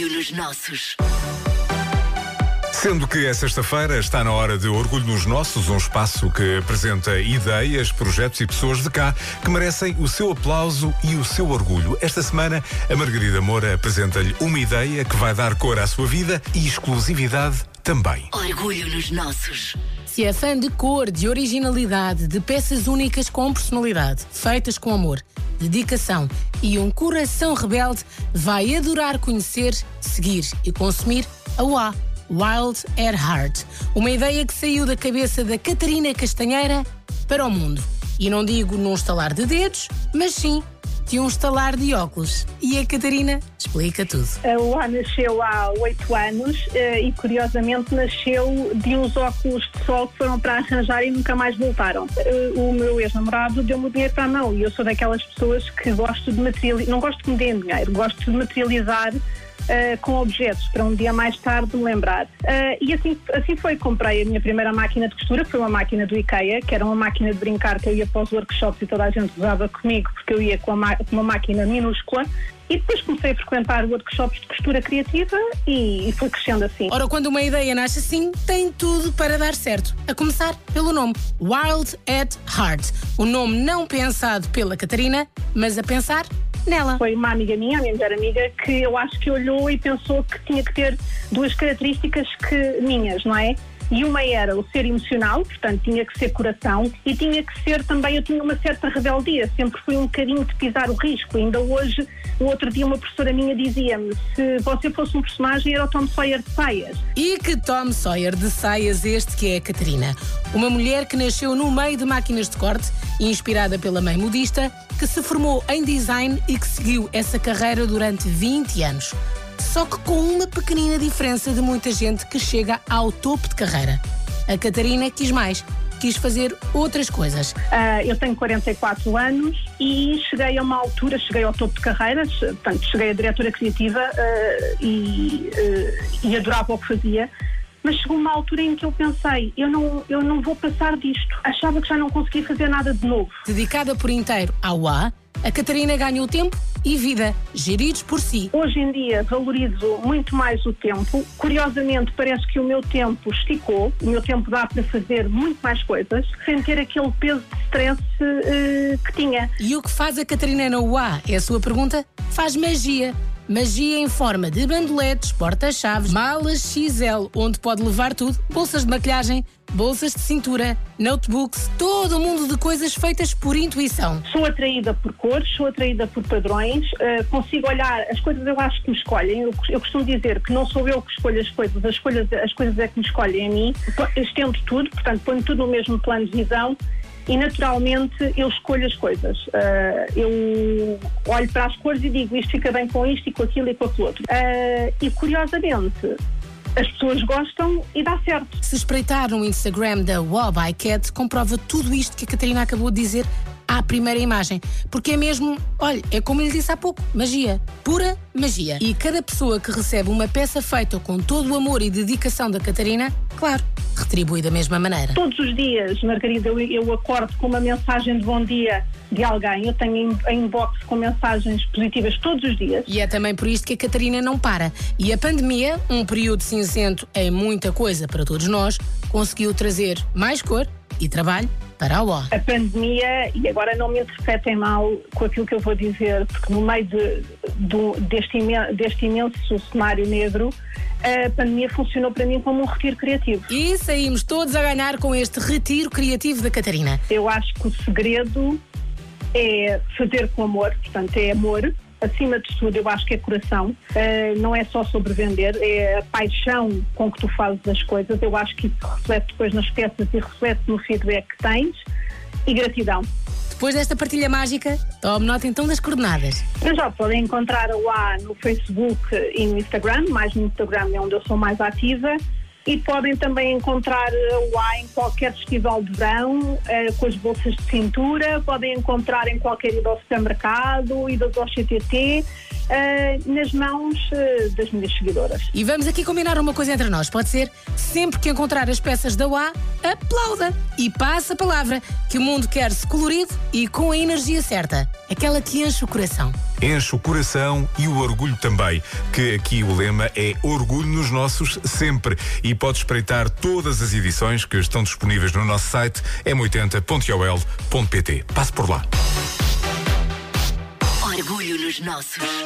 Nos nossos. Sendo que é sexta-feira, está na hora de Orgulho nos Nossos, um espaço que apresenta ideias, projetos e pessoas de cá que merecem o seu aplauso e o seu orgulho. Esta semana, a Margarida Moura apresenta-lhe uma ideia que vai dar cor à sua vida e exclusividade também. Orgulho nos nossos. Se é fã de cor, de originalidade, de peças únicas com personalidade, feitas com amor, dedicação e um coração rebelde, vai adorar conhecer, seguir e consumir a UA. Wild at Heart. Uma ideia que saiu da cabeça da Catarina Castanheira para o mundo. E não digo num estalar de dedos, mas sim de um estalar de óculos. E a Catarina explica tudo. O A nasceu há oito anos eh, e, curiosamente, nasceu de uns óculos de sol que foram para arranjar e nunca mais voltaram. Eh, O meu ex-namorado deu-me o dinheiro para a mão e eu sou daquelas pessoas que gosto de materializar, não gosto que me deem dinheiro, gosto de materializar eh, com objetos para um dia mais tarde lembrar. Eh, e assim, assim foi, comprei a minha primeira máquina de costura, que foi uma máquina do IKEA, que era uma máquina de brincar que eu ia para os workshops e toda a gente usava comigo, porque eu ia com, a ma- com uma máquina minúscula. E depois comecei a frequentar workshops de costura criativa e foi crescendo assim. Ora, quando uma ideia nasce assim, tem tudo para dar certo. A começar pelo nome Wild at Heart. O nome não pensado pela Catarina, mas a pensar nela. Foi uma amiga minha, a minha melhor amiga, que eu acho que olhou e pensou que tinha que ter duas características que, minhas, não é? E uma era o ser emocional, portanto tinha que ser coração, e tinha que ser também, eu tinha uma certa rebeldia, sempre fui um bocadinho de pisar o risco. Ainda hoje, o outro dia, uma professora minha dizia-me: se você fosse um personagem, era o Tom Sawyer de saias. E que Tom Sawyer de saias este que é a Catarina. Uma mulher que nasceu no meio de máquinas de corte, inspirada pela mãe modista, que se formou em design e que seguiu essa carreira durante 20 anos. Só que com uma pequenina diferença de muita gente que chega ao topo de carreira. A Catarina quis mais, quis fazer outras coisas. Ah, eu tenho 44 anos e cheguei a uma altura, cheguei ao topo de carreiras, portanto, cheguei a diretora criativa ah, e, ah, e adorava o que fazia. Mas chegou uma altura em que eu pensei, eu não, eu não vou passar disto. Achava que já não conseguia fazer nada de novo. Dedicada por inteiro ao A, a Catarina ganhou tempo e vida, geridos por si. Hoje em dia valorizo muito mais o tempo. Curiosamente, parece que o meu tempo esticou, o meu tempo dá para fazer muito mais coisas, sem ter aquele peso de stress eh, que tinha. E o que faz a Catarina na UA? É a sua pergunta? Faz magia. Magia em forma de bandoletes, porta-chaves, malas XL, onde pode levar tudo, bolsas de maquilhagem, bolsas de cintura, notebooks, todo o mundo de coisas feitas por intuição. Sou atraída por cores, sou atraída por padrões, eh, consigo olhar, as coisas eu acho que me escolhem. Eu, eu costumo dizer que não sou eu que escolho as coisas, as, escolhas, as coisas é que me escolhem a mim. Estendo tudo, portanto, ponho tudo no mesmo plano de visão e naturalmente eu escolho as coisas. Eh, eu olho para as cores e digo isto fica bem com isto e com aquilo e com aquilo outro. Eh, e curiosamente, as pessoas gostam e dá certo. Se espreitar no Instagram da Wow by Cat, comprova tudo isto que a Catarina acabou de dizer à primeira imagem. Porque é mesmo, olha, é como lhe disse há pouco, magia. Pura magia. E cada pessoa que recebe uma peça feita com todo o amor e dedicação da Catarina, claro, retribui da mesma maneira. Todos os dias, Margarida, eu, eu acordo com uma mensagem de bom dia de alguém. Eu tenho a inbox com mensagens positivas todos os dias. E é também por isto que a Catarina não para. E a pandemia, um período cinzento em muita coisa para todos nós, conseguiu trazer mais cor e trabalho a pandemia, e agora não me interpretem mal com aquilo que eu vou dizer, porque no meio de- do- deste, imen- deste imenso cenário negro, a pandemia funcionou para mim como um retiro criativo. E saímos todos a ganhar com este retiro criativo da Catarina. Eu acho que o segredo é fazer com amor, portanto, é amor. Acima de tudo, eu acho que é coração. Eh, não é só sobre vender, é a paixão com que tu fazes as coisas. Eu acho que isso reflete depois nas peças e reflete no feedback que tens. E gratidão. Depois desta partilha mágica, tome nota então das coordenadas. Mas já podem encontrar a UA no Facebook e no Instagram, mais no Instagram é onde eu sou mais ativa. E podem também encontrar a UA em qualquer festival de verão, eh, com as bolsas de cintura, podem encontrar em qualquer ida ao supermercado, idas ao CTT, eh, nas mãos eh, das minhas seguidoras. E vamos aqui combinar uma coisa entre nós, pode ser? Sempre que encontrar as peças da UA, aplauda e passa a palavra que o mundo quer-se colorido e com a energia certa, aquela que enche o coração. Enche o coração e o orgulho também. Que aqui o lema é Orgulho nos Nossos sempre. E pode espreitar todas as edições que estão disponíveis no nosso site m80.ol.pt. Passe por lá. Orgulho nos nossos.